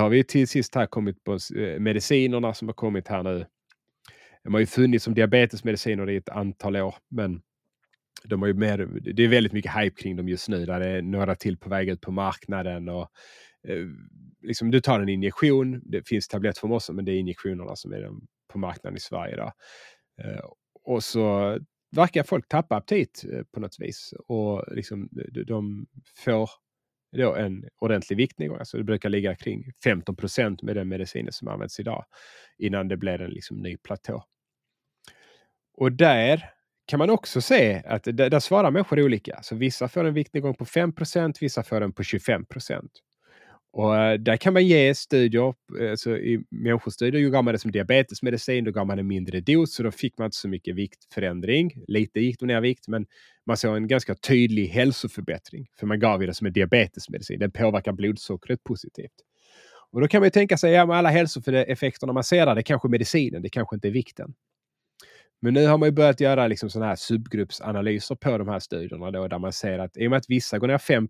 har vi till sist här kommit på eh, medicinerna som har kommit här nu. De har ju funnits som diabetesmediciner i ett antal år, men de har ju mer, det är väldigt mycket hype kring dem just nu där det är några till på väg ut på marknaden. Och, eh, liksom, du tar en injektion, det finns tablettform också, men det är injektionerna som är på marknaden i Sverige. Då. Eh, och så verkar folk tappa aptit eh, på något vis och liksom, de får då en ordentlig viktnedgång. Alltså det brukar ligga kring 15 procent med den medicinen som används idag innan det blir en liksom ny platå. Och där kan man också se att där, där svarar människor olika. Så vissa får en viktnedgång på 5 procent, vissa får den på 25 procent och eh, där kan man ge studier, alltså i människostudier gav man det som diabetesmedicin, då gav man en mindre dos så då fick man inte så mycket viktförändring. Lite gick de ner vikt men man såg en ganska tydlig hälsoförbättring. För man gav det som en diabetesmedicin, den påverkar blodsockret positivt. Och då kan man ju tänka sig, ja med alla hälsoeffekterna man ser där, det är kanske medicinen, det kanske inte är vikten. Men nu har man ju börjat göra liksom sådana här subgruppsanalyser på de här studierna då, där man ser att i och med att vissa går ner 5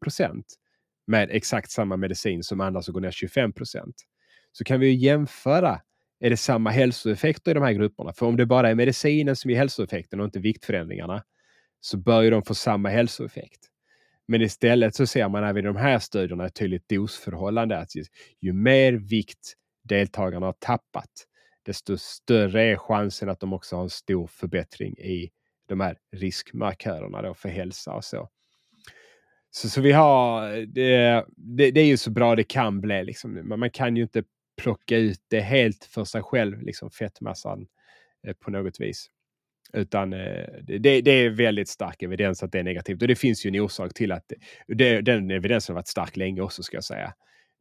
med exakt samma medicin som andra som går ner 25% så kan vi ju jämföra. Är det samma hälsoeffekter i de här grupperna? För om det bara är medicinen som ger hälsoeffekten och inte viktförändringarna så bör ju de få samma hälsoeffekt. Men istället så ser man även i de här studierna ett tydligt dosförhållande. Att ju, ju mer vikt deltagarna har tappat, desto större är chansen att de också har en stor förbättring i de här riskmarkörerna då för hälsa och så. Så, så vi har, det, det, det, är ju så bra det kan bli. Liksom. Man, man, kan ju inte plocka ut det helt för sig själv, liksom fettmassan eh, på något vis. Utan eh, det, det, är väldigt stark evidens att det är negativt. Och det finns ju en orsak till att det, den evidensen har varit stark länge också ska jag säga.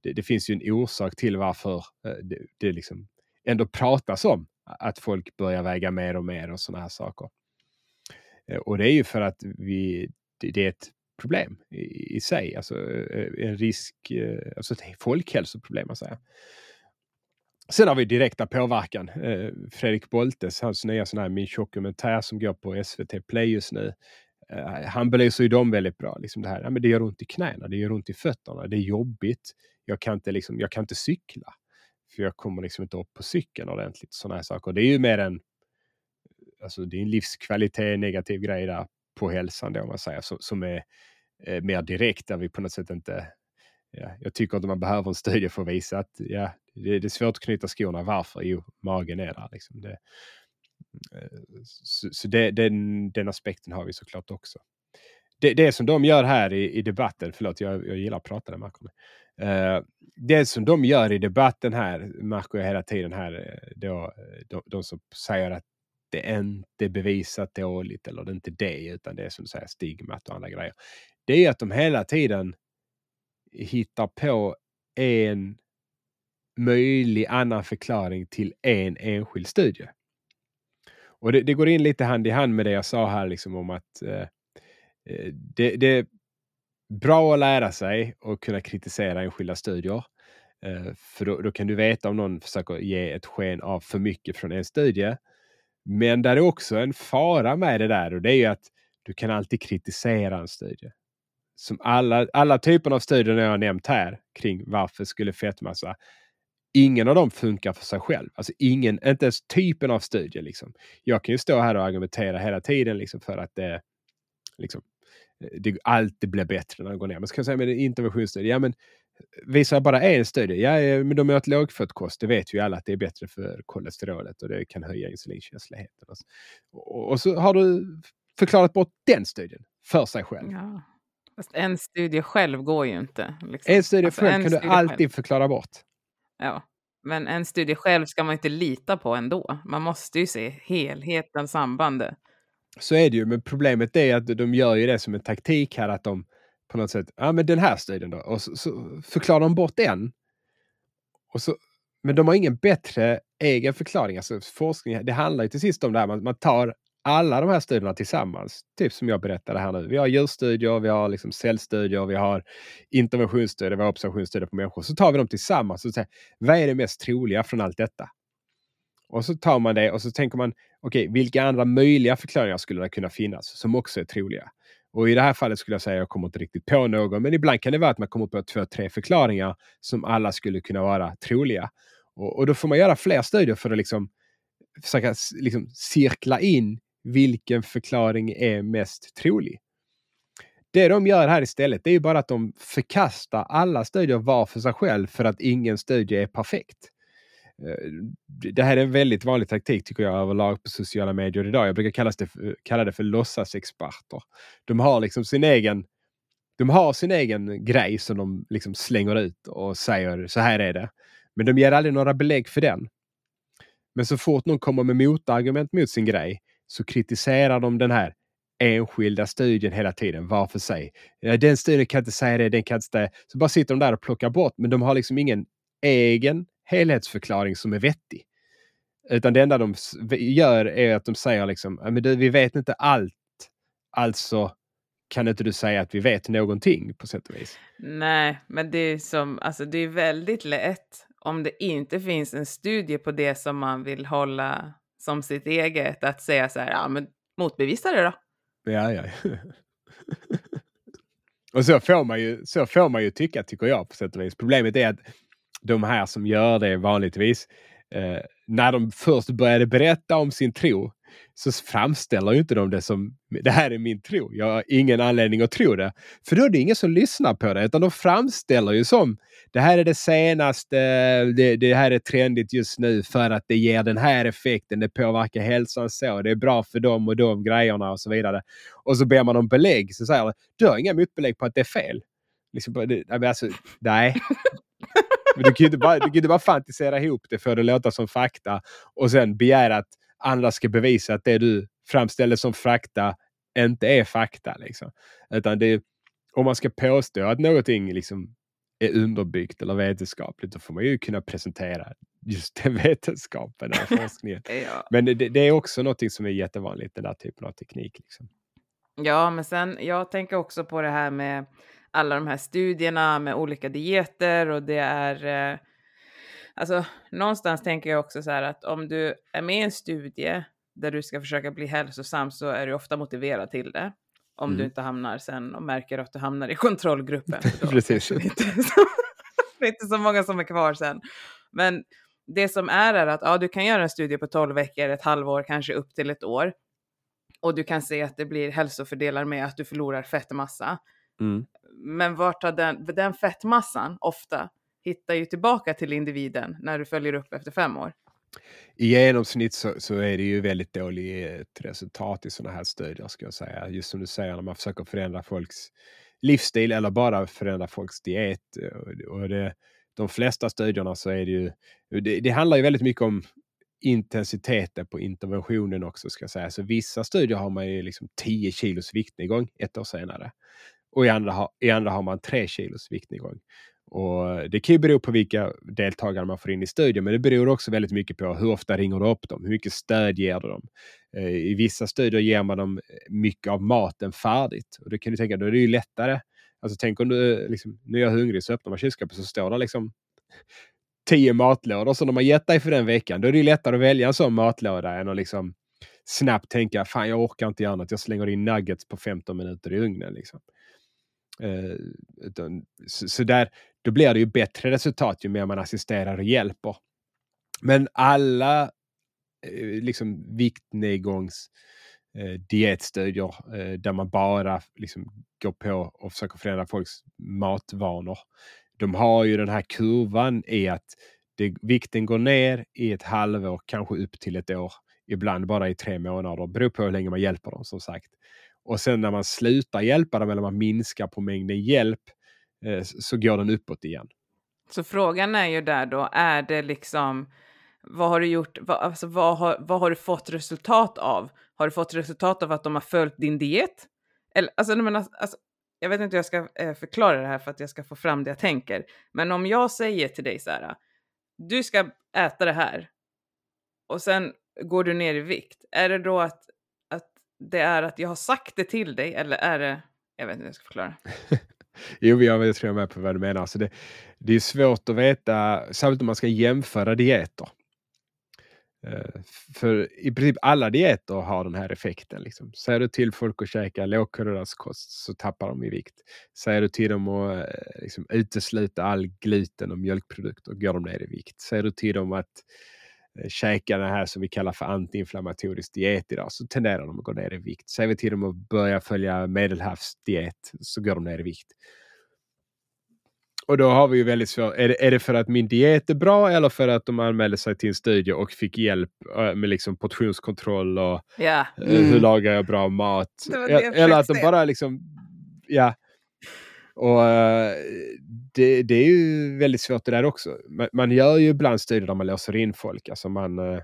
Det, det finns ju en orsak till varför eh, det, det liksom ändå pratas om att folk börjar väga mer och mer och sådana här saker. Eh, och det är ju för att vi, det är ett problem i, i sig, alltså eh, en risk, eh, alltså ett folkhälsoproblem. Man säger. Sen har vi direkta påverkan. Eh, Fredrik Boltes, hans nya sån här Min dokumentär som går på SVT Play just nu. Han belyser ju dem väldigt bra. Liksom det, här, ja, men det gör ont i knäna, det gör ont i fötterna, det är jobbigt. Jag kan inte, liksom, jag kan inte cykla. För jag kommer liksom inte upp på cykeln ordentligt. Såna här saker. Det är ju mer en, alltså det är en livskvalitet, negativ grej där på hälsan då, om man säger, som, som är eh, mer direkt där vi på något sätt inte Ja, jag tycker inte man behöver en studie för att visa att ja, det, det är svårt att knyta skorna. Varför? Jo, magen är där. Liksom. Det, eh, så, så det, den, den aspekten har vi såklart också. Det, det som de gör här i, i debatten, förlåt jag, jag gillar att prata, med Marco. Uh, det som de gör i debatten här, märker jag hela tiden här, eh, då, de, de som säger att det är inte bevisat dåligt eller det är inte det, utan det är som du säger stigmat och andra grejer. Det är att de hela tiden hittar på en möjlig annan förklaring till en enskild studie. Och det, det, går in lite hand i hand med det jag sa här liksom om att eh, eh, det, det, är bra att lära sig och kunna kritisera enskilda studier. Eh, för då, då, kan du veta om någon försöker ge ett sken av för mycket från en studie. Men där är också en fara med det där och det är ju att du kan alltid kritisera en studie som alla, alla typer av studier jag har nämnt här kring varför skulle fettmassa Ingen av dem funkar för sig själv. Alltså ingen, inte ens typen av studie. Liksom. Jag kan ju stå här och argumentera hela tiden liksom, för att det, liksom, det alltid blir bättre när det går ner. Men så kan jag säga med en interventionsstudie, ja men visar bara en studie, ja men de åt lågfettkost, det vet ju alla att det är bättre för kolesterolet och det kan höja insulinkänsligheten. Och, och så har du förklarat bort den studien för sig själv. Ja. Fast en studie själv går ju inte. Liksom. En studie alltså, själv kan du alltid själv. förklara bort. Ja, men en studie själv ska man inte lita på ändå. Man måste ju se helheten, sambandet. Så är det ju, men problemet är att de gör ju det som en taktik här att de på något sätt, ja men den här studien då, och så, så förklarar de bort den. Och så, men de har ingen bättre egen förklaring. Alltså forskning, det handlar ju till sist om det här, man, man tar alla de här studierna tillsammans, typ som jag berättade här nu. Vi har djurstudier, vi har liksom cellstudier, vi har interventionsstudier, vi har observationsstudier på människor. Så tar vi dem tillsammans och säger vad är det mest troliga från allt detta? Och så tar man det och så tänker man okej, okay, vilka andra möjliga förklaringar skulle det kunna finnas som också är troliga? Och i det här fallet skulle jag säga, att jag kommer inte riktigt på någon, men ibland kan det vara att man kommer på två, tre förklaringar som alla skulle kunna vara troliga. Och, och då får man göra fler studier för att liksom försöka liksom cirkla in vilken förklaring är mest trolig. Det de gör här istället det är ju bara att de förkastar alla studier var för sig själv för att ingen studie är perfekt. Eh, det här är en väldigt vanlig taktik tycker jag överlag på sociala medier idag. Jag brukar kalla det för, eh, kalla det för låtsasexperter. De har liksom sin egen de har sin egen grej som de liksom slänger ut och säger så här är det. Men de ger aldrig några belägg för den. Men så fort någon kommer med motargument mot sin grej så kritiserar de den här enskilda studien hela tiden var för sig. Den studien kan inte säga det, den kan inte säga Så bara sitter de där och plockar bort, men de har liksom ingen egen helhetsförklaring som är vettig. Utan det enda de gör är att de säger liksom, men du, vi vet inte allt. Alltså kan inte du säga att vi vet någonting på sätt och vis? Nej, men det är som, alltså det är väldigt lätt om det inte finns en studie på det som man vill hålla som sitt eget, att säga så här, ja men motbevisa det då. Ja, ja. och så får, man ju, så får man ju tycka, tycker jag på sätt och vis. Problemet är att de här som gör det vanligtvis, eh, när de först började berätta om sin tro så framställer ju inte de det som det här är min tro. Jag har ingen anledning att tro det. För då är det ingen som lyssnar på det utan de framställer ju som det här är det senaste, det, det här är trendigt just nu för att det ger den här effekten, det påverkar hälsan så, det är bra för dem och de grejerna och så vidare. Och så ber man om belägg så säger de, du har inga motbelägg på att det är fel. Liksom, alltså, nej, du kan ju inte bara, du kan inte bara fantisera ihop det för att det låta som fakta och sen begära att andra ska bevisa att det du framställer som fakta inte är fakta. Liksom. Utan det, om man ska påstå att någonting liksom är underbyggt eller vetenskapligt, då får man ju kunna presentera just den vetenskapen eller forskningen. ja. Men det, det, är också något som är jättevanligt, den där typen av teknik. Liksom. Ja, men sen jag tänker också på det här med alla de här studierna med olika dieter och det är eh, alltså någonstans tänker jag också så här att om du är med i en studie där du ska försöka bli hälsosam så är du ofta motiverad till det. Om mm. du inte hamnar sen och märker att du hamnar i kontrollgruppen. Precis. Inte så, det är inte så många som är kvar sen. Men det som är är att ja, du kan göra en studie på 12 veckor, ett halvår, kanske upp till ett år. Och du kan se att det blir hälsofördelar med att du förlorar fettmassa. Mm. Men vart tar den, den fettmassan ofta hittar ju tillbaka till individen när du följer upp efter fem år. I genomsnitt så, så är det ju väldigt dåligt eh, resultat i sådana här studier ska jag säga. Just som du säger när man försöker förändra folks livsstil eller bara förändra folks diet. Eh, och det, de flesta studierna så är det ju, det, det handlar ju väldigt mycket om intensiteten på interventionen också ska jag säga. Så vissa studier har man ju liksom 10 kilos viktnedgång ett år senare. Och i andra, har, i andra har man 3 kilos viktnedgång. Och det kan ju bero på vilka deltagare man får in i studien, men det beror också väldigt mycket på hur ofta ringer du upp dem? Hur mycket stöd ger du dem? Eh, I vissa studier ger man dem mycket av maten färdigt och det kan du tänka, då är det ju lättare. Alltså tänk om du eh, liksom, nu är jag hungrig så öppnar man kylskåpet så står det liksom tio matlådor som de har gett dig för den veckan. Då är det ju lättare att välja en sån matlåda än att liksom snabbt tänka, fan jag orkar inte göra något, jag slänger in nuggets på 15 minuter i ugnen. Liksom. Eh, utan, så, så, där, då blir det ju bättre resultat ju mer man assisterar och hjälper. Men alla eh, liksom viktnedgångs eh, dietstudier eh, där man bara liksom går på och försöker förändra folks matvanor. De har ju den här kurvan i att det, vikten går ner i ett halvår, kanske upp till ett år. Ibland bara i tre månader. Det beror på hur länge man hjälper dem som sagt. Och sen när man slutar hjälpa dem eller man minskar på mängden hjälp eh, så går den uppåt igen. Så frågan är ju där då, är det liksom, vad har du gjort, vad, alltså, vad, har, vad har du fått resultat av? Har du fått resultat av att de har följt din diet? Eller, alltså, men, alltså, alltså, jag vet inte hur jag ska eh, förklara det här för att jag ska få fram det jag tänker. Men om jag säger till dig så här, du ska äta det här och sen går du ner i vikt. Är det då att det är att jag har sagt det till dig eller är det, jag vet inte hur jag ska förklara. jo, jag tror jag är med på vad du menar. Så det, det är svårt att veta, särskilt om man ska jämföra dieter. Eh, för i princip alla dieter har den här effekten. Liksom. Säger du till folk att käka lågkolhydratskost så tappar de i vikt. Säger du till dem att eh, liksom, utesluta all gluten och mjölkprodukter går de ner i vikt. Säger du till dem att käka det här som vi kallar för antiinflammatorisk diet idag så tenderar de att gå ner i vikt. Säger vi till dem att börja följa medelhavsdiet så går de ner i vikt. Och då har vi ju väldigt svårt. Är det, är det för att min diet är bra eller för att de anmälde sig till en studie och fick hjälp med liksom portionskontroll och Ja. mm. hur lagar jag bra mat? Det det eller att de bara liksom, ja. Och eh, det, det är ju väldigt svårt det där också. Man, man gör ju ibland studier där man låser in folk, alltså man eh,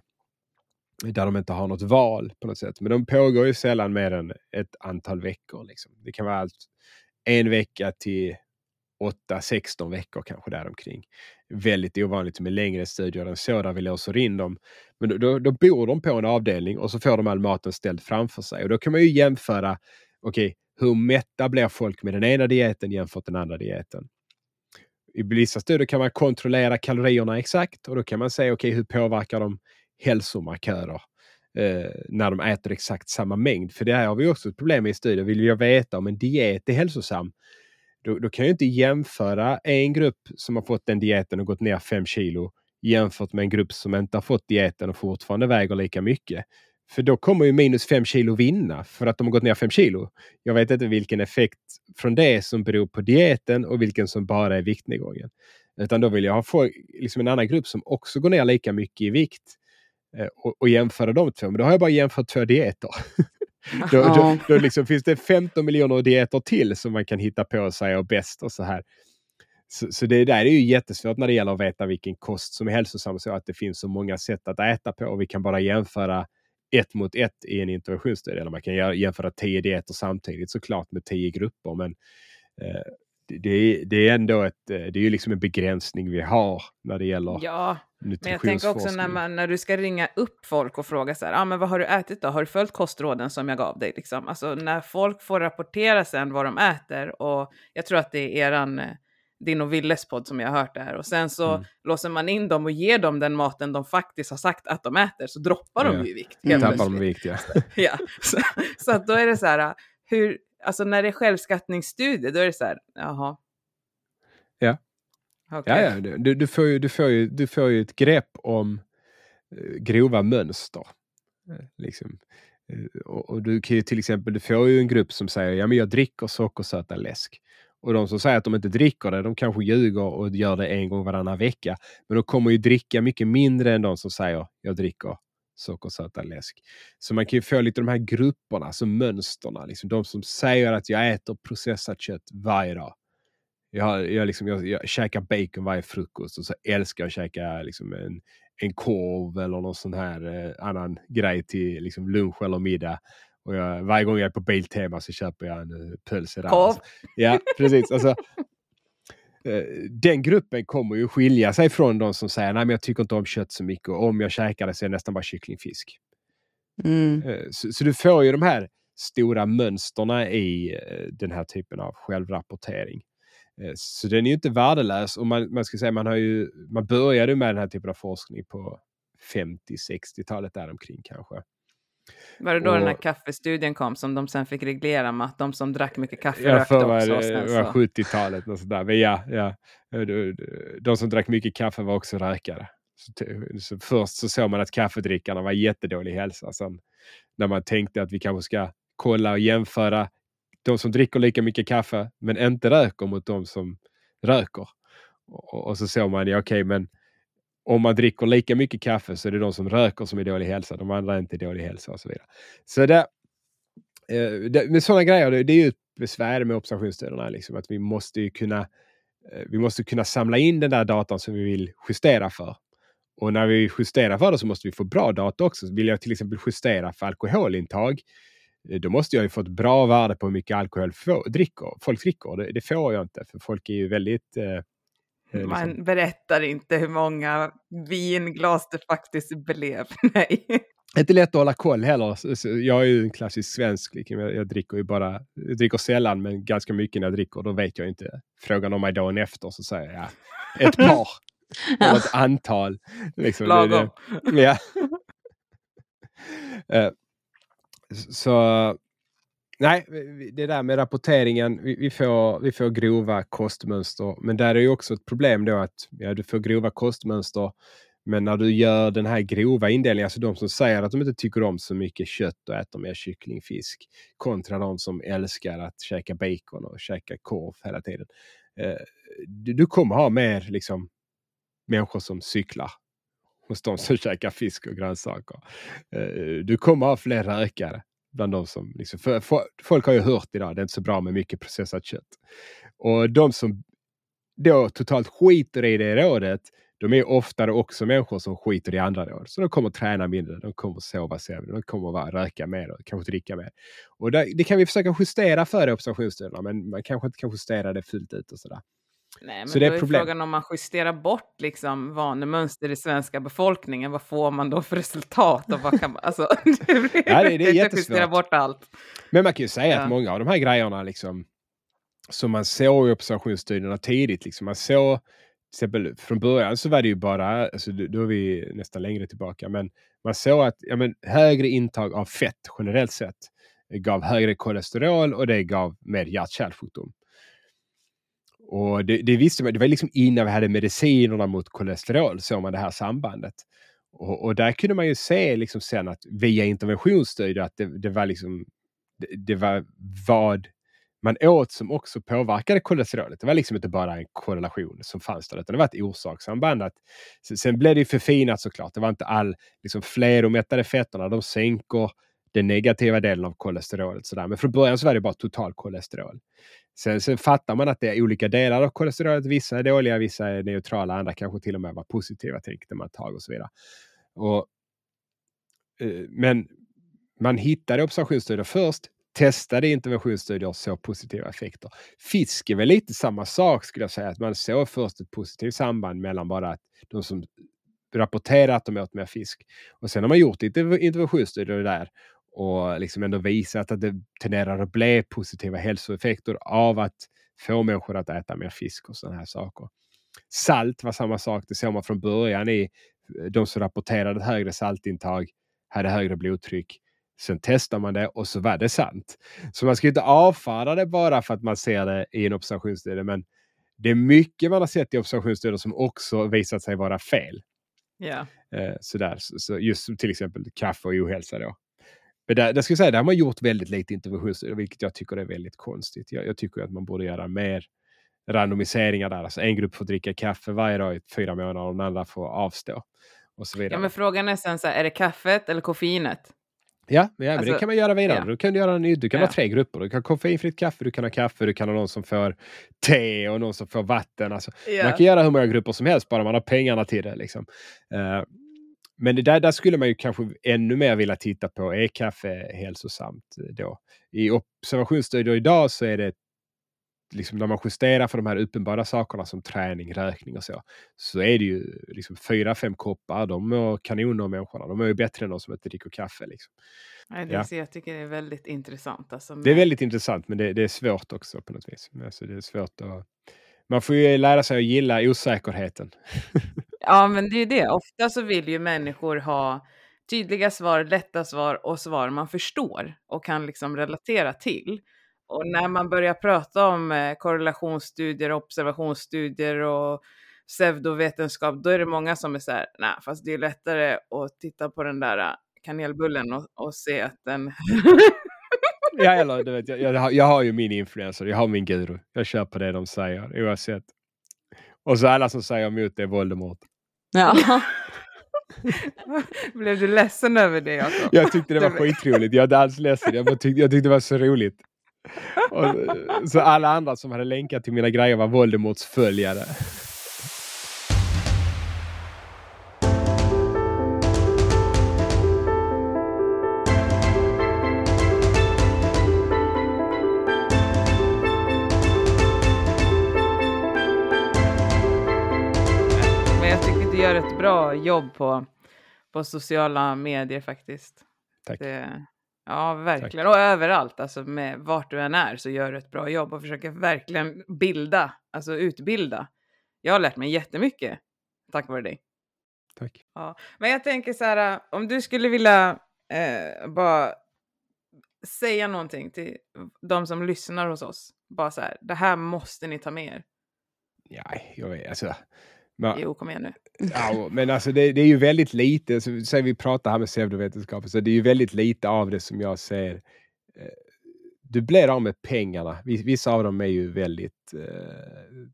där de inte har något val på något sätt. Men de pågår ju sällan mer än ett antal veckor. Liksom. Det kan vara allt en vecka till 8-16 veckor kanske däromkring. Väldigt ovanligt med längre studier än så där vi låser in dem. Men då, då, då bor de på en avdelning och så får de all maten ställd framför sig. Och då kan man ju jämföra, okej, okay, hur mätta blir folk med den ena dieten jämfört med den andra dieten? I vissa studier kan man kontrollera kalorierna exakt och då kan man säga, okej, okay, hur påverkar de hälsomarkörer? Eh, när de äter exakt samma mängd. För det här har vi också ett problem med i studier. Vill jag veta om en diet är hälsosam då, då kan jag inte jämföra en grupp som har fått den dieten och gått ner 5 kilo jämfört med en grupp som inte har fått dieten och fortfarande väger lika mycket. För då kommer ju minus 5 kilo vinna för att de har gått ner 5 kilo. Jag vet inte vilken effekt från det som beror på dieten och vilken som bara är viktnedgången. Utan då vill jag ha folk, liksom en annan grupp som också går ner lika mycket i vikt eh, och, och jämföra de två. Men då har jag bara jämfört två dieter. Då, då, då liksom finns det 15 miljoner dieter till som man kan hitta på sig är bäst och så här. Så, så, det där är ju jättesvårt när det gäller att veta vilken kost som är hälsosam. Så att det finns så många sätt att äta på och vi kan bara jämföra ett mot ett i en interventionsstudie. Eller man kan jämföra tio dieter samtidigt såklart med tio grupper. Men eh, det, det, är ändå ett, eh, det är ju liksom en begränsning vi har när det gäller Ja, men jag tänker också när, man, när du ska ringa upp folk och fråga så här, ah, men vad har du ätit då? Har du följt kostråden som jag gav dig? Liksom? Alltså när folk får rapportera sen vad de äter och jag tror att det är eran, eh, din och Willes podd som jag har hört det här och sen så mm. låser man in dem och ger dem den maten de faktiskt har sagt att de äter så droppar ja. de ju vikt. Helt Tappar de vikt ja. ja. Så, så att då är det så här, hur, alltså när det är självskattningsstudie, då är det så här, jaha. Ja. Okay. Ja, ja. Du, du, får ju, du, får ju, du får ju ett grepp om uh, grova mönster. Uh, liksom. Uh, och, och, du kan ju till exempel, du får ju en grupp som säger, ja men jag dricker sockersöta läsk. Och de som säger att de inte dricker det, de kanske ljuger och gör det en gång varannan vecka. Men de kommer ju dricka mycket mindre än de som säger, jag dricker sockersöta läsk. Så man kan ju få lite de här grupperna, alltså mönsterna. Liksom de som säger att jag äter processat kött varje dag. Jag, jag, liksom, jag, jag käkar bacon varje frukost och så älskar jag att käka liksom en, en korv eller någon sån här eh, annan grej till liksom lunch eller middag. Och jag, varje gång jag är på Biltema så köper jag en uh, pölse där. Alltså. Ja, precis. Alltså, Eh, den gruppen kommer ju skilja sig från de som säger nej men jag tycker inte om kött så mycket och om jag käkar det så är det nästan bara kycklingfisk. Mm. Eh, så, så, du får ju de här stora mönsterna i eh, den här typen av självrapportering. Så den är ju inte värdelös och man, man ska säga man har ju, man började med den här typen av forskning på 50-60-talet däromkring kanske. Var det då och, den här kaffestudien kom som de sen fick reglera med att de som drack mycket kaffe ja, rökte också? Det, det var 70-talet och sådär. Men ja, ja, de som drack mycket kaffe var också rökare. Så, så först så såg man att kaffedrickarna var jättedålig hälsa. Sen när man tänkte att vi kanske ska kolla och jämföra de som dricker lika mycket kaffe men inte röker mot de som röker. Och, och så såg man, ja okej okay, men om man dricker lika mycket kaffe så är det de som röker som är dålig hälsa. De andra är inte dålig hälsa och så vidare. Så det, eh, det med sådana grejer, det, det är ju ett besvär med observationsstudierna. Liksom, att vi måste kunna eh, vi måste kunna samla in den där datan som vi vill justera för. Och när vi justerar för det så måste vi få bra data också. Vill jag till exempel justera för alkoholintag, eh, då måste jag ju få ett bra värde på hur mycket alkohol dricker, folk dricker. Det, det får jag inte, för folk är ju väldigt eh, Liksom. Man berättar inte hur många vinglas det faktiskt blev. Nej. Det inte lätt att hålla koll heller. Jag är ju en klassisk svensk. Liksom. Jag, dricker ju bara, jag dricker sällan men ganska mycket när jag dricker. Då vet jag inte. Frågan om mig dagen efter så säger jag ett par. Eller ett antal. Liksom. Lagom. ja. Eh, så nej, det där med rapporteringen, vi, vi, får, vi får grova kostmönster. Men där är ju också ett problem då att ja, du får grova kostmönster. Men när du gör den här grova indelningen, alltså de som säger att de inte tycker om så mycket kött och äter mer kyckling, fisk, kontra de som älskar att käka bacon och käka korv hela tiden. Eh, du, du kommer ha mer liksom människor som cyklar hos de som käkar fisk och grönsaker. Eh, du kommer ha fler rökare bland de som... Liksom, för, för, folk har ju hört idag, det är inte så bra med mycket processat kött. Och de som då totalt skiter i det rådet, de är oftare också människor som skiter i andra råd. Så de kommer träna mindre, de kommer sova sämre, de kommer vara, röka mer och kanske dricka mer. Och det, det kan vi försöka justera för i observationsstudierna, men man kanske inte kan justera det fullt ut och sådär. Nej, men Så det är problem. frågan om man justerar bort liksom vanemönster i svenska befolkningen, vad får man då för resultat? Och vad kan man, alltså, det Ja, det- det är jättesvårt. justera bort allt. Men man kan ju säga Ja. att många av de här grejerna liksom, som man såg i observationsstudierna tidigt, liksom, man såg exempel från början så var det ju bara, alltså, då då är vi nästan längre tillbaka, men man såg att ja, men, högre intag av fett generellt sett gav högre kolesterol och det gav mer hjärt-kärlsjukdom. Och det, det visste man, det var liksom innan vi hade medicinerna mot kolesterol såg man det här sambandet. Och, och där kunde man ju se liksom sen att via interventionsstudier att det, det var liksom det, det var vad man åt som också påverkade kolesterolet. Det var liksom inte bara en korrelation som fanns där, utan det var ett orsakssamband. Att, sen- blev det ju förfinat såklart. Det var inte all liksom, fleromättade fetterna, de sänker den negativa delen av kolesterolet. Sådär. Men från början så var det bara totalkolesterol. Sen, sen fattar man att det är olika delar av kolesterolet. Vissa är dåliga, vissa är neutrala, andra kanske till och med var positiva tänkte man ett tag och så vidare. Och, eh, men man hittade observationsstudier först, testade interventionsstudier och såg positiva effekter. Fisk är väl lite samma sak skulle jag säga, att man såg först ett positivt samband mellan bara att de som rapporterat att de åt mer fisk. Och sen har man gjort interventionsstudier där och liksom ändå visat att det tenderar att bli positiva hälsoeffekter av att få människor att äta mer fisk och sådana här saker. Salt var samma sak, det såg man från början i de som rapporterade högre saltintag hade högre blodtryck. Sen testar man det och så var det sant. Så man ska inte avfärda det bara för att man ser det i en observationsstudie. Men det är mycket man har sett i observationsstudier som också visat sig vara fel. Eh, sådär. Så, just till exempel kaffe och ohälsa då. Men där, där ska jag säga, där har man gjort väldigt lite interventionsstudier, vilket jag tycker är väldigt konstigt. Jag, jag tycker att man borde göra mer randomiseringar där. Alltså en grupp får dricka kaffe varje dag i fyra månader och den andra får avstå. Och så vidare. ja, men frågan är sen så här, är det kaffet eller koffeinet? Ja, men, ja, men det Alltså, kan man göra vidare. ja. Du kan, göra, en- du kan Ja. ha tre grupper. Du kan ha koffeinfritt kaffe, du kan ha kaffe, du kan ha någon som får te och någon som får vatten. Alltså, Man kan göra hur många grupper som helst bara man har pengarna till det. Liksom. Eh, men det där, där skulle man ju kanske ännu mer vilja titta på. Är kaffe hälsosamt då? I observationsstudier idag så är det liksom när man justerar för de här uppenbara sakerna som träning, rökning och så. Så är det ju liksom fyra, fem koppar. De mår kanon de människorna. De är ju bättre än de som inte dricker kaffe. Liksom. Nej, det, Ja. så jag tycker det är väldigt intressant. Alltså, Det är väldigt intressant, men det, det är svårt också på något vis. Alltså, det är svårt att... Man får ju lära sig att gilla osäkerheten. Ja, men det är ju det. Ofta så vill ju människor ha tydliga svar, lätta svar och svar man förstår och kan liksom relatera till. Och när man börjar prata om eh, korrelationsstudier, observationsstudier och pseudovetenskap, då är det många som är så här, nej, fast det är lättare att titta på den där eh, kanelbullen och, och se att den... Ja, eller du vet, jag, jag, har, jag har ju min influencer, jag har min guru. Jag kör på det de säger oavsett. Och så alla som säger emot det är Voldemort. Ja. Blev du ledsen över det, Jakob? Jag tyckte det var skitroligt. Jag är inte alls ledsen. Jag, tyckte, jag tyckte det var så roligt. Och, så alla andra som hade länkat till mina grejer var Voldemorts följare. Jobb på, på sociala medier faktiskt. Tack. Det, ja, verkligen. Och överallt, alltså med vart du än är så gör du ett bra jobb och försöker verkligen bilda, alltså utbilda. Jag har lärt mig jättemycket tack vare dig. Tack. Ja. Men jag tänker så här, om du skulle vilja eh, bara säga någonting till de som lyssnar hos oss. Bara så här, det här måste ni ta med er. Ja, jag vet, alltså. Men, Jo, kom igen nu. ja, men alltså det, det är ju väldigt lite, så, säg vi pratar här med pseudovetenskap, så det är ju väldigt lite av det som jag ser. Eh, du blir av med pengarna. Vis- Vissa av dem är ju väldigt, eh,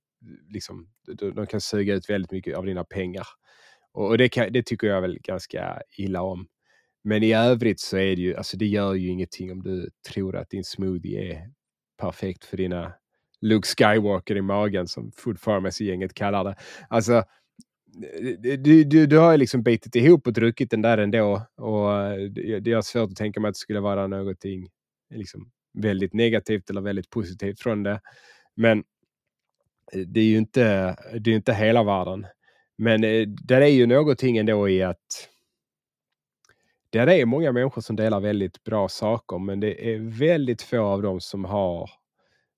liksom, de, kan suga ut väldigt mycket av dina pengar. Och, och det, kan, det tycker jag väl ganska illa om. Men i övrigt så är det ju, alltså det gör ju ingenting om du tror att din smoothie är perfekt för dina Luke Skywalker i magen som Food Pharmacy-gänget kallar det. Alltså, eh, du, du, du har ju liksom bitit ihop och druckit den där ändå. Och eh, det, är svårt att tänka mig att det skulle vara någonting liksom, väldigt negativt eller väldigt positivt från det. Men eh, det är ju inte, det är inte hela världen. Men där är ju någonting ändå i att där är många människor som delar väldigt bra saker, men det är väldigt få av dem som har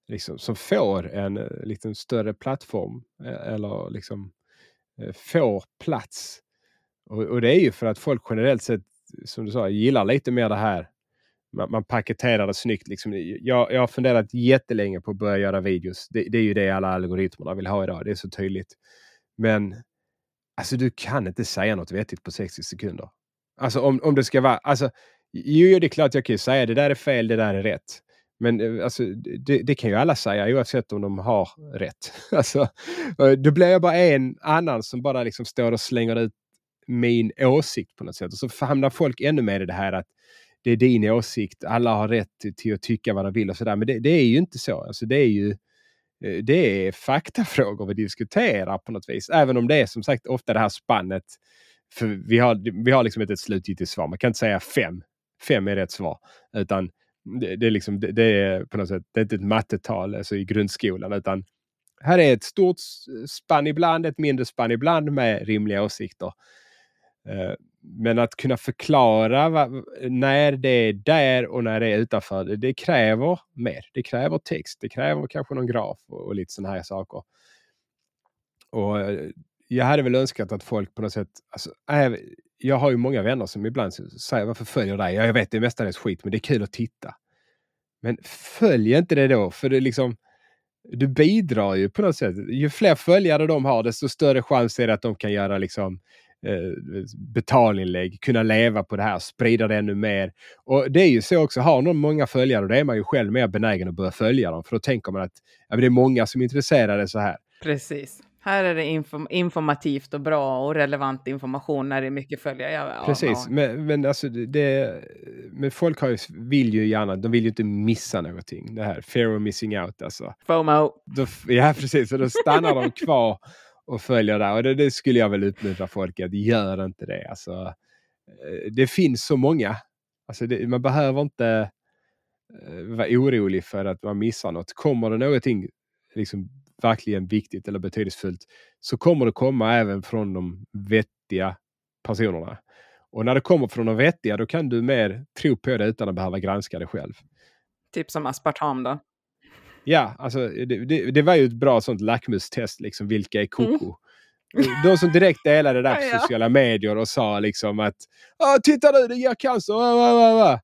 liksom, som får en eh, liten lite större plattform eh, eller liksom eh, får plats. Och, och det är ju för att folk generellt sett, som du sa, gillar lite mer det här. Man, man paketerar det snyggt. Liksom. Jag, jag har funderat jättelänge på att börja göra videos. Det, det är ju det alla algoritmerna vill ha idag. Det är så tydligt. Men alltså, du kan inte säga något vettigt på 60 sekunder. Alltså om, om det ska vara... Alltså, jo, det är klart jag kan ju säga det där är fel, det där är rätt. Men eh, alltså, det, det kan ju alla säga oavsett om de har rätt. Alltså, eh, då blir jag bara en annan som bara liksom står och slänger ut min åsikt på något sätt. Och så hamnar folk ännu mer i det här att det är din åsikt, alla har rätt till, att tycka vad de vill och sådär. Men det, det, är ju inte så. Alltså, det är ju eh, det är faktafrågor vi diskuterar på något vis. Även om det är som sagt ofta det här spannet. För vi har, vi har liksom inte ett slutgiltigt svar. Man kan inte säga fem. Fem är rätt svar. Utan det, det, är liksom, det, det, är på något sätt, det är inte ett mattetal alltså i grundskolan utan här är ett stort spann ibland, ett mindre spann ibland med rimliga åsikter. Eh, men att kunna förklara vad, när det är där och när det är utanför, det, det, kräver mer. Det kräver text, det kräver kanske någon graf och, och lite sådana här saker. Och eh, jag hade väl önskat att folk på något sätt, alltså, jag har ju många vänner som ibland säger varför följer dig? Ja, jag vet det är mestadels skit men det är kul att titta. Men följ inte det då för det liksom du bidrar ju på något sätt. Ju fler följare de har desto större chans är det att de kan göra liksom eh, betalinlägg, kunna leva på det här, sprida det ännu mer. Och det är ju så också, har någon många följare då är man ju själv mer benägen att börja följa dem för då tänker man att ja, det är många som är intresserade så här. Precis. Här är det inform informativt och bra och relevant information när det är mycket följare. Ja, Precis, ja. Men, men, alltså det, men folk har ju, vill ju gärna, de vill ju inte missa någonting. Det här fear of missing out alltså. FOMO. Då, ja precis, och då stannar de kvar och följer där. Och det, det, skulle jag väl uppmuntra folk att gör inte det. Alltså, eh, det finns så många. Alltså det, man behöver inte uh, vara orolig för att man missar något. Kommer det någonting liksom verkligen viktigt eller betydelsefullt så kommer det komma även från de vettiga personerna. Och när det kommer från de vettiga då kan du mer tro på det utan att behöva granska det själv. Typ som aspartam då? Ja, alltså det, det, det var ju ett bra sånt lackmustest, liksom vilka är koko? Mm. De som direkt delade det där på sociala medier och sa liksom att titta nu, det ger cancer! Va, va, va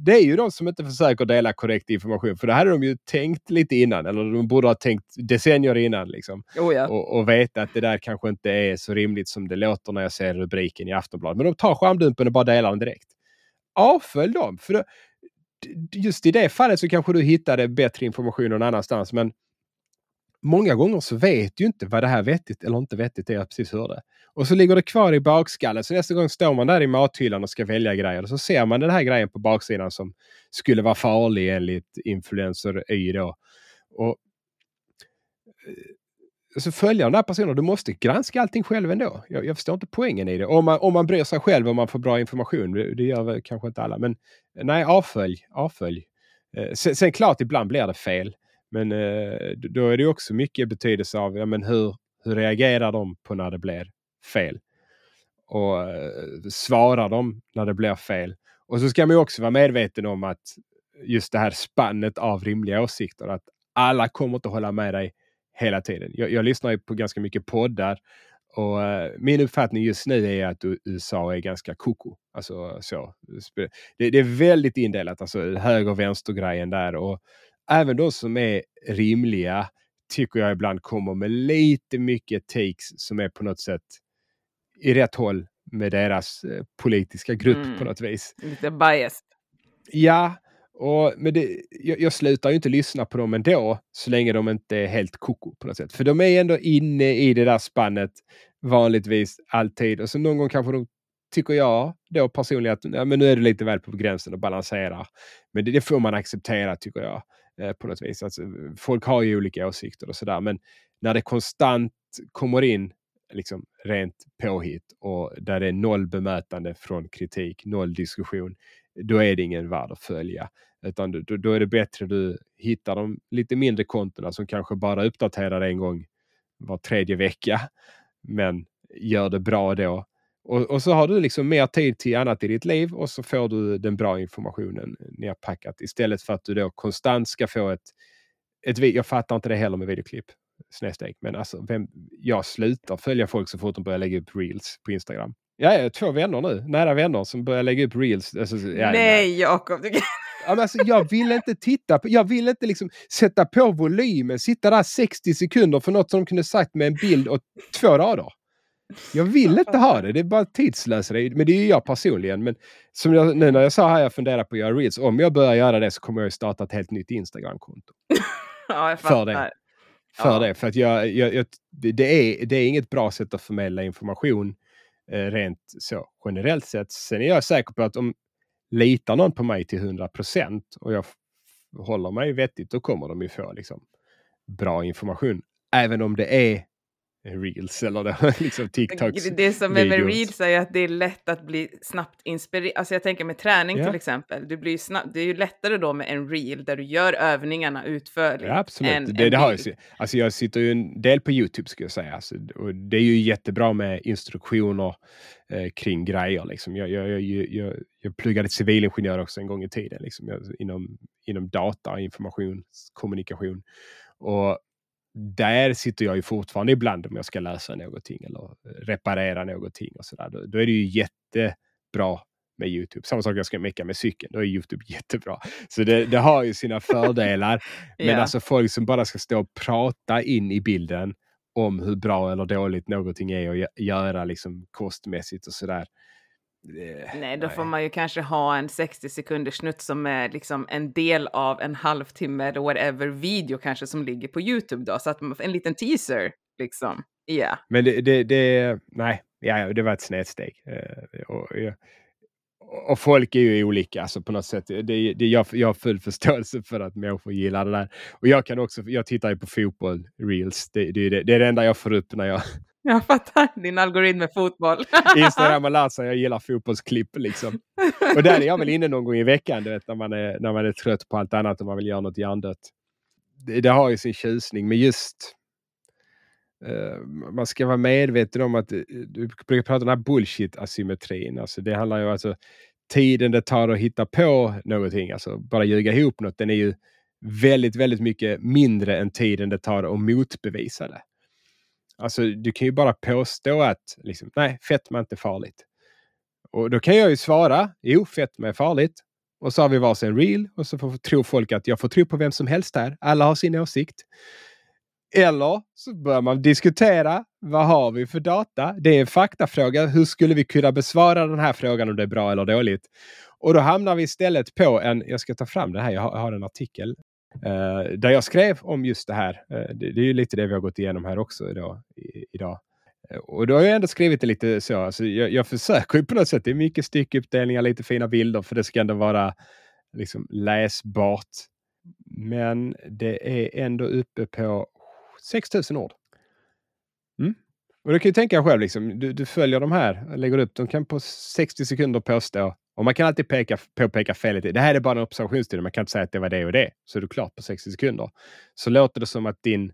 det är ju de som inte försöker dela korrekt information. För det hade de ju tänkt lite innan. Eller de borde ha tänkt decennier innan. Liksom. Oh ja. och, och veta att det där kanske inte är så rimligt som det låter när jag ser rubriken i Aftonbladet. Men de tar skärmdumpen och bara delar den direkt. Avfölj dem! För då, just i det fallet så kanske du hittade bättre information någon annanstans. Men många gånger så vet du inte vad det här vettigt eller inte vettigt är jag precis hörde. Och så ligger det kvar i bakskallen. Så nästa gång står man där i mathyllan och ska välja grejer. Och så ser man den här grejen på baksidan som skulle vara farlig enligt influencer Y då. Och eh, så följa den här personen. Du måste granska allting själv ändå. Jag, jag förstår inte poängen i det. Om man, om man bryr sig själv och man får bra information. Det, det gör väl kanske inte alla. Men nej, avfölj. avfölj. Eh, sen, sen klart, ibland blir det fel. Men eh, då är det också mycket betydelse av ja, men hur, hur reagerar de på när det blir fel? Och eh, svarar de när det blir fel? Och så ska man också vara medveten om att just det här spannet av rimliga åsikter. Att alla kommer inte hålla med dig hela tiden. Jag, jag lyssnar ju på ganska mycket poddar Och eh, min uppfattning just nu är att USA är ganska koko. Alltså, så. Det, det, är väldigt indelat, alltså höger och vänster-grejen där. Och även de som är rimliga tycker jag ibland kommer med lite mycket takes som är på något sätt i rätt håll med deras eh, politiska grupp mm. på något vis. Lite biased. Ja, och, men det, jag, jag, slutar ju inte lyssna på dem ändå så länge de inte är helt koko på något sätt. För de är ändå inne i det där spannet vanligtvis alltid. Och så någon gång kanske de tycker jag då personligen att ja, men nu är det lite väl på gränsen och balanserar. Men det, det får man acceptera tycker jag eh, på något vis. Alltså, folk har ju olika åsikter och sådär. Men när det konstant kommer in liksom rent påhitt och där det är noll bemötande från kritik, noll diskussion, då är det ingen värd att följa. Utan då, då är det bättre du hittar de lite mindre kontona som kanske bara uppdaterar en gång var tredje vecka. Men gör det bra då. Och, och, så har du liksom mer tid till annat i ditt liv och så får du den bra informationen nerpackat istället för att du då konstant ska få ett, ett jag fattar inte det heller med videoklipp snedsteg. Men alltså, vem, jag slutar följa folk så fort de börjar lägga upp reels på Instagram. Jag är två vänner nu, nära vänner som börjar lägga upp reels. Alltså, ja, nej, Jakob. alltså, jag vill inte titta på, jag vill inte liksom sätta på volymen, sitta där 60 sekunder för något som de kunde sagt med en bild och två rader. Jag vill inte ha det, det är bara tidslöseri. Men det är ju jag personligen. Men som jag, nu när jag sa här, jag funderar på att göra reels. Om jag börjar göra det så kommer jag starta ett helt nytt Instagramkonto. ja, jag fattar. För det. För ja. det. För att jag, jag, jag, det, är, det är inget bra sätt att förmedla information eh, rent så generellt sett. Sen är jag säker på att om litar någon på mig till 100 procent och jag håller mig vettigt, då kommer de ju få liksom, bra information. Även om det är reels eller det, liksom TikToks Det som är med reels är att det är lätt att bli snabbt inspirerad. Alltså jag tänker med träning yeah. till exempel. Du blir snabbt, det är ju lättare då med en reel där du gör övningarna utförligt. Ja, absolut. En, det, en det har jag, alltså jag sitter ju en del på Youtube ska jag säga. Alltså, och det är ju jättebra med instruktioner eh, kring grejer. Liksom. Jag, jag, jag, jag, jag pluggade civilingenjör också en gång i tiden liksom, jag, inom, inom data, informationskommunikation. Och där sitter jag ju fortfarande ibland om jag ska läsa någonting eller reparera någonting och sådär. Då, då är det ju jättebra med Youtube. Samma sak jag ska mecka med cykeln, då är Youtube jättebra. Så det, det har ju sina fördelar. Men yeah. alltså folk som bara ska stå och prata in i bilden om hur bra eller dåligt någonting är att göra liksom kostmässigt och sådär. Nej, då nej. får man ju kanske ha en 60 sekunders snutt som är liksom en del av en halvtimme eller whatever video kanske som ligger på Youtube då, så att man, en liten teaser liksom. Ja. Yeah. Men det, det, det, nej, ja, det var ett snedsteg. Uh, och, och, folk är ju olika alltså på något sätt. Det, det, jag, jag har full förståelse för att människor gillar det där. Och jag kan också, jag tittar ju på fotboll, reels. Det, det, det, det är det enda jag får upp när jag jag fattar. Din algoritm med fotboll. Instagram har lärt sig att jag gillar fotbollsklipp. Liksom. Och där är jag väl inne någon gång i veckan, du vet, när, man är, när man är trött på allt annat och man vill göra något hjärndött. Det, det har ju sin tjusning, men just uh, man ska vara medveten om att eh, du brukar prata om den här bullshit-asymmetrin. Alltså det handlar ju alltså tiden det tar att hitta på någonting, alltså bara ljuga ihop något, den är ju väldigt, väldigt mycket mindre än tiden det tar att motbevisa det. Alltså, du kan ju bara påstå att liksom, nej, fetma är inte farligt. Och då kan jag ju svara, jo, fetma är farligt. Och så har vi varsin reel och så får, tror folk att jag får tro på vem som helst här. Alla har sin åsikt. Eller så börjar man diskutera. Vad har vi för data? Det är en faktafråga. Hur skulle vi kunna besvara den här frågan om det är bra eller dåligt? Och då hamnar vi istället på en, jag ska ta fram det här, jag har, jag har en artikel Uh, där jag skrev om just det här. Uh, det, det, är ju lite det vi har gått igenom här också idag. I, idag. Uh, och då har jag ändå skrivit det lite så. Alltså, jag, jag försöker ju på något sätt. Det är mycket styckuppdelningar, lite fina bilder för det ska ändå vara liksom, läsbart. Men det är ändå uppe på 6000 ord. Mm. Och du kan ju tänka själv, liksom, du, du följer de här, lägger upp, de kan på 60 sekunder påstå och man kan alltid peka, påpeka felet. Det här är bara en observationstid. Man kan inte säga att det var det och det. Så är du klart på 60 sekunder. Så låter det som att din,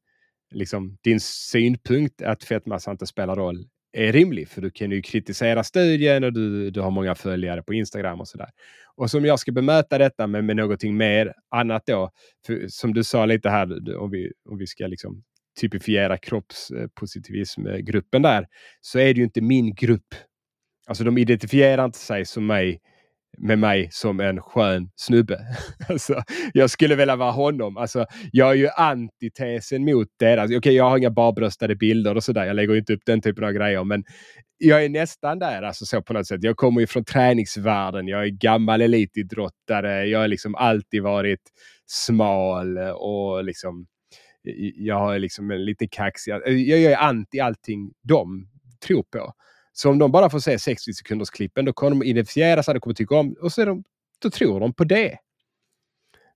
liksom, din synpunkt att fettmassa inte spelar roll är rimlig. För du kan ju kritisera studien och du, du har många följare på Instagram och sådär. Och som jag ska bemöta detta med, med någonting mer annat då. För, som du sa lite här, om vi, om vi ska liksom typifiera kroppspositivismgruppen där, så är det ju inte min grupp. Alltså de identifierar inte sig som mig med mig som en skön snubbe. alltså, jag skulle vilja vara honom. Alltså, jag är ju antitesen mot deras. Alltså, okej, okay, jag har inga barbröstade bilder och sådär. Jag lägger inte upp den typen av grejer. Men jag är nästan där alltså så på något sätt. Jag kommer ju från träningsvärlden. Jag är gammal elitidrottare. Jag har liksom alltid varit smal och liksom jag har liksom en lite kaxig... Jag är anti allting de tror på. Så om de bara får se 60 sekunders klippen, då kommer de identifiera sig, de kommer tycka om och så de, då tror de på det.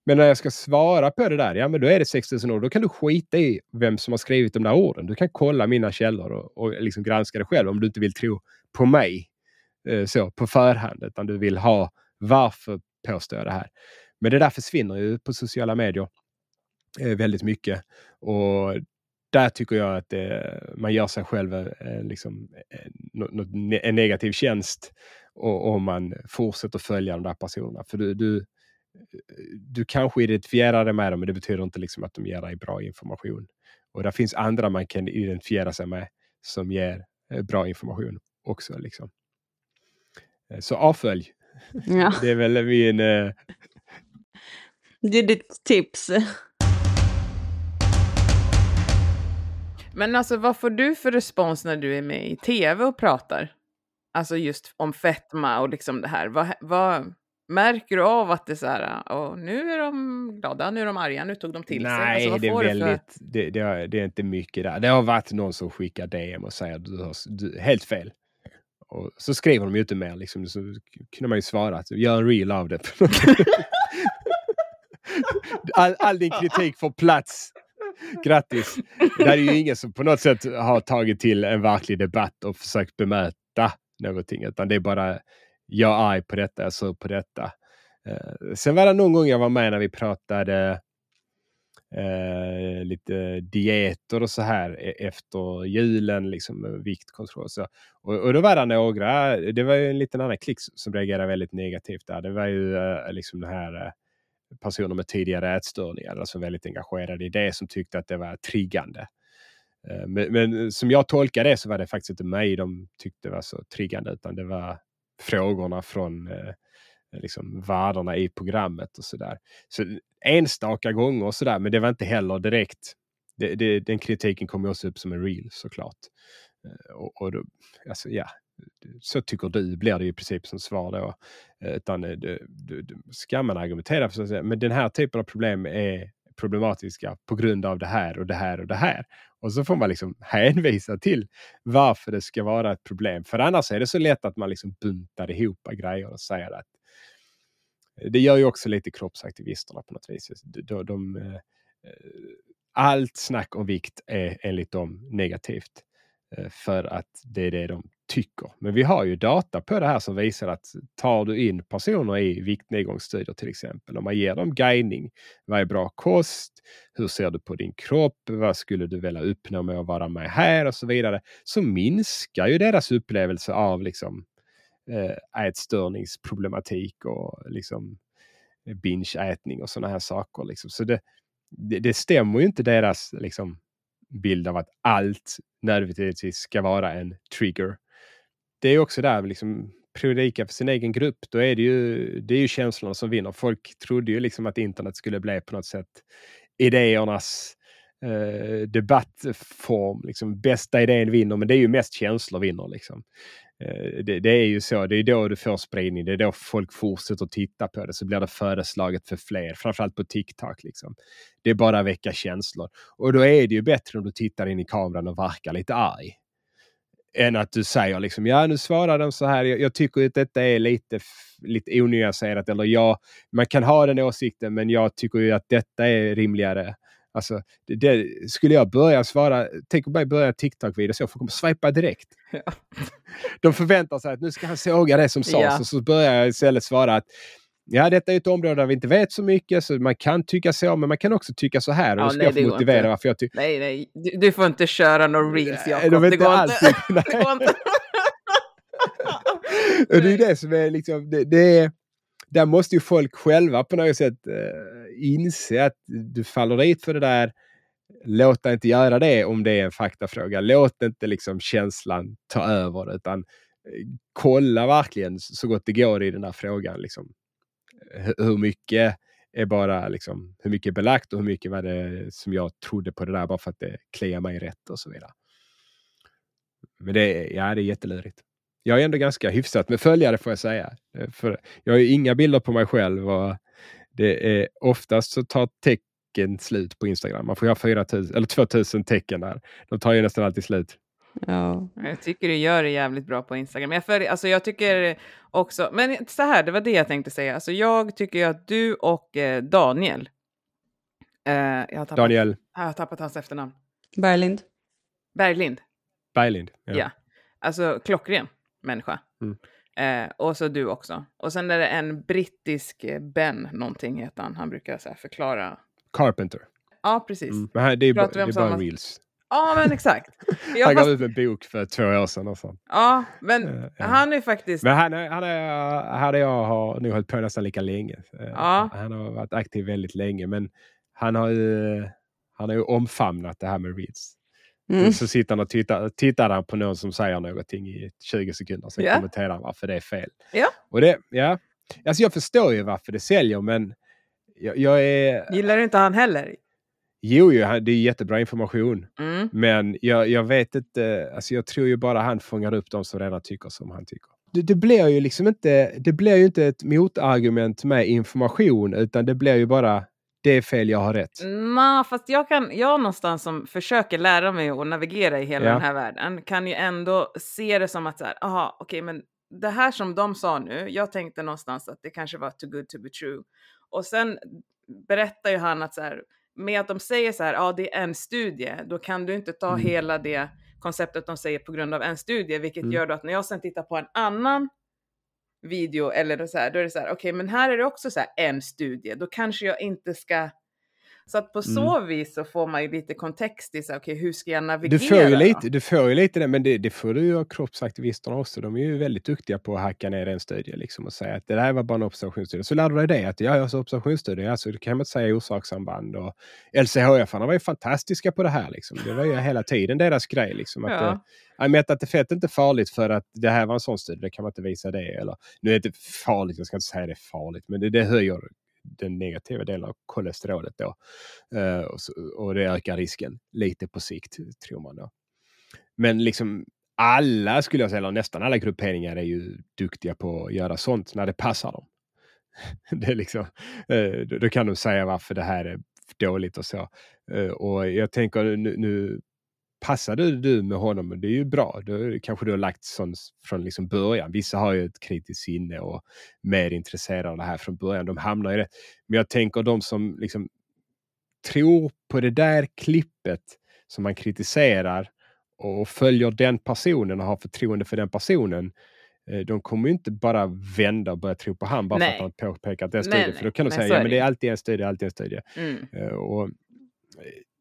Men när jag ska svara på det där, ja men då är det 6000 ord. Då kan du skita i vem som har skrivit de där orden. Du kan kolla mina källor och, och liksom granska det själv om du inte vill tro på mig eh, så på förhand, utan du vill ha varför påstår jag det här. Men det där försvinner ju på sociala medier eh, väldigt mycket. Och där tycker jag att det, man gör sig själv eh, liksom, en, en negativ tjänst om man fortsätter följa de där personerna. För du, du, du kanske identifierar dig med dem, men det betyder inte liksom att de ger dig bra information. Och det finns andra man kan identifiera sig med som ger eh, bra information också. Liksom. Eh, så avfölj. Ja. Det är väl min... Det är ditt tips. Men alltså vad får du för respons när du är med i tv och pratar? Alltså just om fetma och liksom det här. Vad, vad märker du av att det är så här, och nu är de glada, nu är de arga, nu tog de till Nej, sig? Alltså, det är väldigt, för... det, det, är, det, är inte mycket där. Det har varit någon som skickar DM och säger att du har du, helt fel. Och så skriver de ju inte mer liksom, så kunde man ju svara att gör en reel av det. all, all din kritik får plats Grattis! Det är ju ingen som på något sätt har tagit till en verklig debatt och försökt bemöta någonting, utan det är bara jag är arg på detta, jag sur på detta. Eh, sen var det någon gång jag var med när vi pratade eh, lite dieter och så här e-, efter julen, liksom viktkontroll. Så. Och, och då var det några, det var ju en liten annan klick som reagerade väldigt negativt där. Det var ju eh, liksom det här eh, personer med tidigare ätstörningar, alltså väldigt engagerade i det, som tyckte att det var triggande. Eh, men, men, som jag tolkar det så var det faktiskt inte mig de tyckte var så triggande, utan det var frågorna från eh, liksom värdarna i programmet och sådär. Så enstaka gånger och sådär, men det var inte heller direkt. Det, det, den kritiken kom också upp som en reel såklart. Eh, och, och då, alltså, ja, så tycker du blir det i princip som svar då. Eh, utan eh, du, du, du, ska man argumentera för att men den här typen av problem är problematiska på grund av det här och det här och det här. Och så får man liksom hänvisa till varför det ska vara ett problem. För annars är det så lätt att man liksom buntar ihop grejer och säger att eh, det gör ju också lite kroppsaktivisterna på något vis. De, de, allt snack om vikt är enligt dem negativt. För att det är det de tycker. Men vi har ju data på det här som visar att tar du in personer i viktnedgångsstudier till exempel, om man ger dem guidning, vad är bra kost, hur ser du på din kropp, vad skulle du vilja uppnå med att vara med här och så vidare, så minskar ju deras upplevelse av liksom eh, ätstörningsproblematik och liksom eh, bingeätning och sådana här saker. Liksom. Så det, det, det stämmer ju inte deras liksom, bild av att allt nödvändigtvis ska vara en trigger det är också där, liksom, predika för sin egen grupp, då är det ju, det är ju känslorna som vinner. Folk trodde ju liksom att internet skulle bli på något sätt idéernas eh, debattform. Liksom, bästa idén vinner, men det är ju mest känslor vinner. Liksom. Eh, det, det, är ju så, det är då du får spridning, det är då folk fortsätter titta på det, så blir det föreslaget för fler, framförallt på TikTok. Liksom. Det är bara att väcka känslor. Och då är det ju bättre om du tittar in i kameran och verkar lite arg än att du säger liksom, ja nu svarar de så här, jag, jag tycker att detta är lite, lite onyanserat eller ja, man kan ha den åsikten men jag tycker ju att detta är rimligare. Alltså, det, det, skulle jag börja svara, tänk om jag börjar TikTok-video så, folk kommer swipa direkt. Ja. De förväntar sig att nu ska han såga det som sades ja. och så börjar jag istället svara att Ja, detta är ett område där vi inte vet så mycket, så man kan tycka så, men man kan också tycka så här. Och ja, ska nej, jag få motivera inte. varför jag tycker... Nej, nej, du, du, får inte köra några reels, Jakob. De det går inte. det går inte. det är det som är liksom, det, det, är, där måste ju folk själva på något sätt uh, inse att du faller dit för det där låt dig inte göra det om det är en faktafråga. Låt inte liksom känslan ta över utan eh, kolla verkligen så gott det går i den här frågan. Liksom. Hur mycket är bara liksom, hur mycket är belagt och hur mycket var det som jag trodde på det där bara för att det kliar mig rätt och så vidare. Men det, ja, det är jättelurigt. Jag är ändå ganska hyfsat med följare får jag säga. För jag har ju inga bilder på mig själv och det är oftast så tar tecken slut på Instagram. Man får ju ha 4 000, eller 2000 tecken där. De tar ju nästan alltid slut. Ja. Jag tycker du gör det jävligt bra på Instagram. Jag, för, alltså jag tycker också, men så här, det var det jag tänkte säga. Alltså jag tycker att du och eh, Daniel. Eh, jag har tappat, Daniel. Jag har tappat hans efternamn. Berglind. Berglind. Berglind. Ja. ja. Alltså klockren människa. Mm. Eh, och så du också. Och sen är det en brittisk eh, Ben, någonting heter han. Han brukar så förklara. Carpenter. Ja, precis. Mm. Men här, det är, bara, det är bara reels. Ja, men exakt. Jag han gav ut en bok för två år sedan. Och sånt. Ja, men uh, han är faktiskt... Men han, han, är, han jag har nog hållit på nästan lika länge. Uh, ja. Han har varit aktiv väldigt länge, men han har ju, han har ju omfamnat det här med reels. Mm. Så sitter han och tittar, tittar han på någon som säger någonting i 20 sekunder. Sen yeah. kommenterar han varför det är fel. Ja. Och det, ja. Alltså jag förstår ju varför det säljer men jag, jag är... Gillar du inte han heller? Jo, jo det är jättebra information. Mm. Men jag, jag vet inte, alltså jag tror ju bara han fångar upp de som redan tycker som han tycker. Det, det, blir ju liksom inte, det blir ju inte ett motargument med information utan det blir ju bara det är fel, jag har rätt. Nej, fast jag kan, jag någonstans som försöker lära mig att navigera i hela ja. den här världen kan ju ändå se det som att så här, aha, okej, okay, men det här som de sa nu, jag tänkte någonstans att det kanske var too good to be true. Och sen berättar ju han att så här, med att de säger så här, ja det är en studie, då kan du inte ta mm. hela det konceptet de säger på grund av en studie, vilket mm. gör då att när jag sen tittar på en annan video eller så här, då är det så här, okej, okay, men här är det också så här en studie, då kanske jag inte ska så att på mm. så vis så får man ju lite kontext i så okay, hur ska jag navigera? Du får ju lite, du får ju lite det, men det, det får du ju av kroppsaktivisterna också. De är ju väldigt duktiga på att hacka ner en studie liksom och säga att det där var bara en observationsstudie. Så lär du dig det, att ja, alltså observationsstudie, alltså du kan man inte säga orsakssamband. Och LCHF var ju fantastiska på det här liksom. Det var ju hela tiden deras grej liksom. Att, ja. Eh, mättat fett är inte farligt för att det här var en sån studie, det kan man inte visa det. Eller, nu är det inte farligt, jag ska inte säga det är farligt, men det, det höjer den negativa delen av kolesterolet då. Eh, och, så, och, det ökar risken lite på sikt, tror man då. Men liksom alla, skulle jag säga, eller nästan alla grupperingar är ju duktiga på att göra sånt när det passar dem. det är liksom, eh, då, då, kan de säga varför det här är dåligt och så. Eh, och jag tänker nu, nu passade du med honom, det är ju bra. Då kanske du har lagt sånt från liksom början. Vissa har ju ett kritiskt sinne och mer intresserade av det här från början. De hamnar i det. Men jag tänker de som liksom tror på det där klippet som man kritiserar och följer den personen och har förtroende för den personen. Eh, de kommer ju inte bara vända och börja tro på han bara nej. för att han påpekar att det är en studie. För då kan de säga, ja men det är alltid en studie, alltid en studie. Mm. Eh, och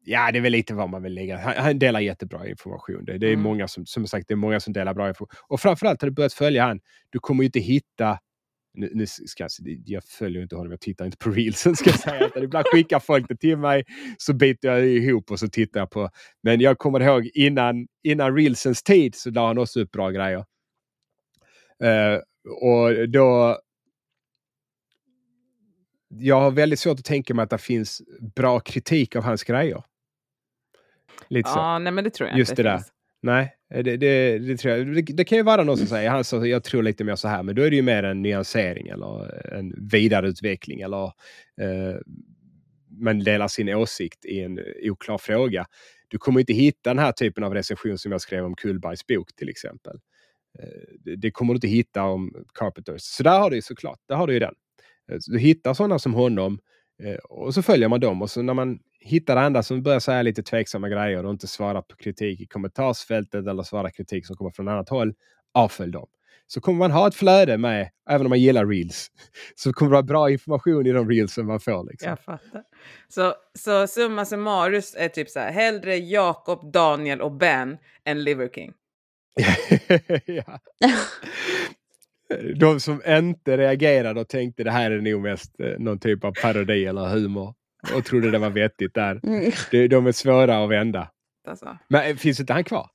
Ja, det är väl lite vad man vill lägga. Han, han delar jättebra information. Det, det är mm. många som, som sagt, det är många som delar bra information. Och framförallt har du börjat följa han. Du kommer ju inte hitta nu, nu ska jag, jag följer inte honom, jag tittar inte på reelsen ska jag säga. ibland skickar folk det till mig så biter jag ihop och så tittar jag på. Men jag kommer ihåg innan, innan reelsens tid så la han också upp bra grejer. Uh, och då jag har väldigt svårt att tänka mig att det finns bra kritik av hans grejer. Lite så. Ja, nej men det tror jag Just inte. det där. Nej, det, det, det, tror jag. Det, det, kan ju vara någon som säger han så, jag tror lite mer så här, men då är det ju mer en nyansering eller en vidareutveckling eller eh, man delar sin åsikt i en oklar fråga. Du kommer inte hitta den här typen av recension som jag skrev om Kullbergs bok till exempel. Eh, det kommer du inte hitta om Carpenters. Så där har du ju såklart, där har du ju den. Eh, du hittar sådana som honom eh, och så följer man dem och så när man hittar andra som börjar säga lite tveksamma grejer och inte svarar på kritik i kommentarsfältet eller svarar kritik som kommer från annat håll, avfölj dem. Så kommer man ha ett flöde med, även om man gillar reels, så kommer det vara bra information i de reelsen man får. Liksom. Jag fattar. Så, så summa summarum är typ så här, hellre Jakob, Daniel och Ben än Liver King. ja. De som inte reagerade och tänkte det här är nog mest eh, någon typ av parodi eller humor. och trodde det var vettigt där. Mm. De, de är svåra att vända. Alltså. Men eh, finns inte han kvar?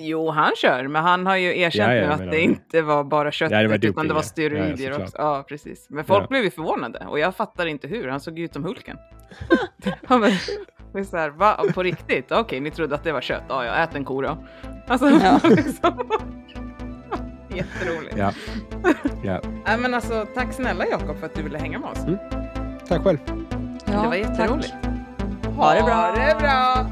Jo, han kör, men han har ju erkänt Ja, ja, nu att det det. inte var bara köttet, Ja, det var utan det var steroider Ja, också. Ja, precis. Men folk Ja. blev ju förvånade och jag fattar inte hur. Han såg ut som Hulken. Så här, va? På riktigt? Okej, ni trodde att det var kött? Ja, jag ät en ko då. Alltså, Ja. liksom. Jätteroligt. Ja. ja. Nej, men alltså, tack snälla Jakob för att du ville hänga med oss. Tack själv. Ja, det var jätteroligt. Ha det bra. Ha det bra!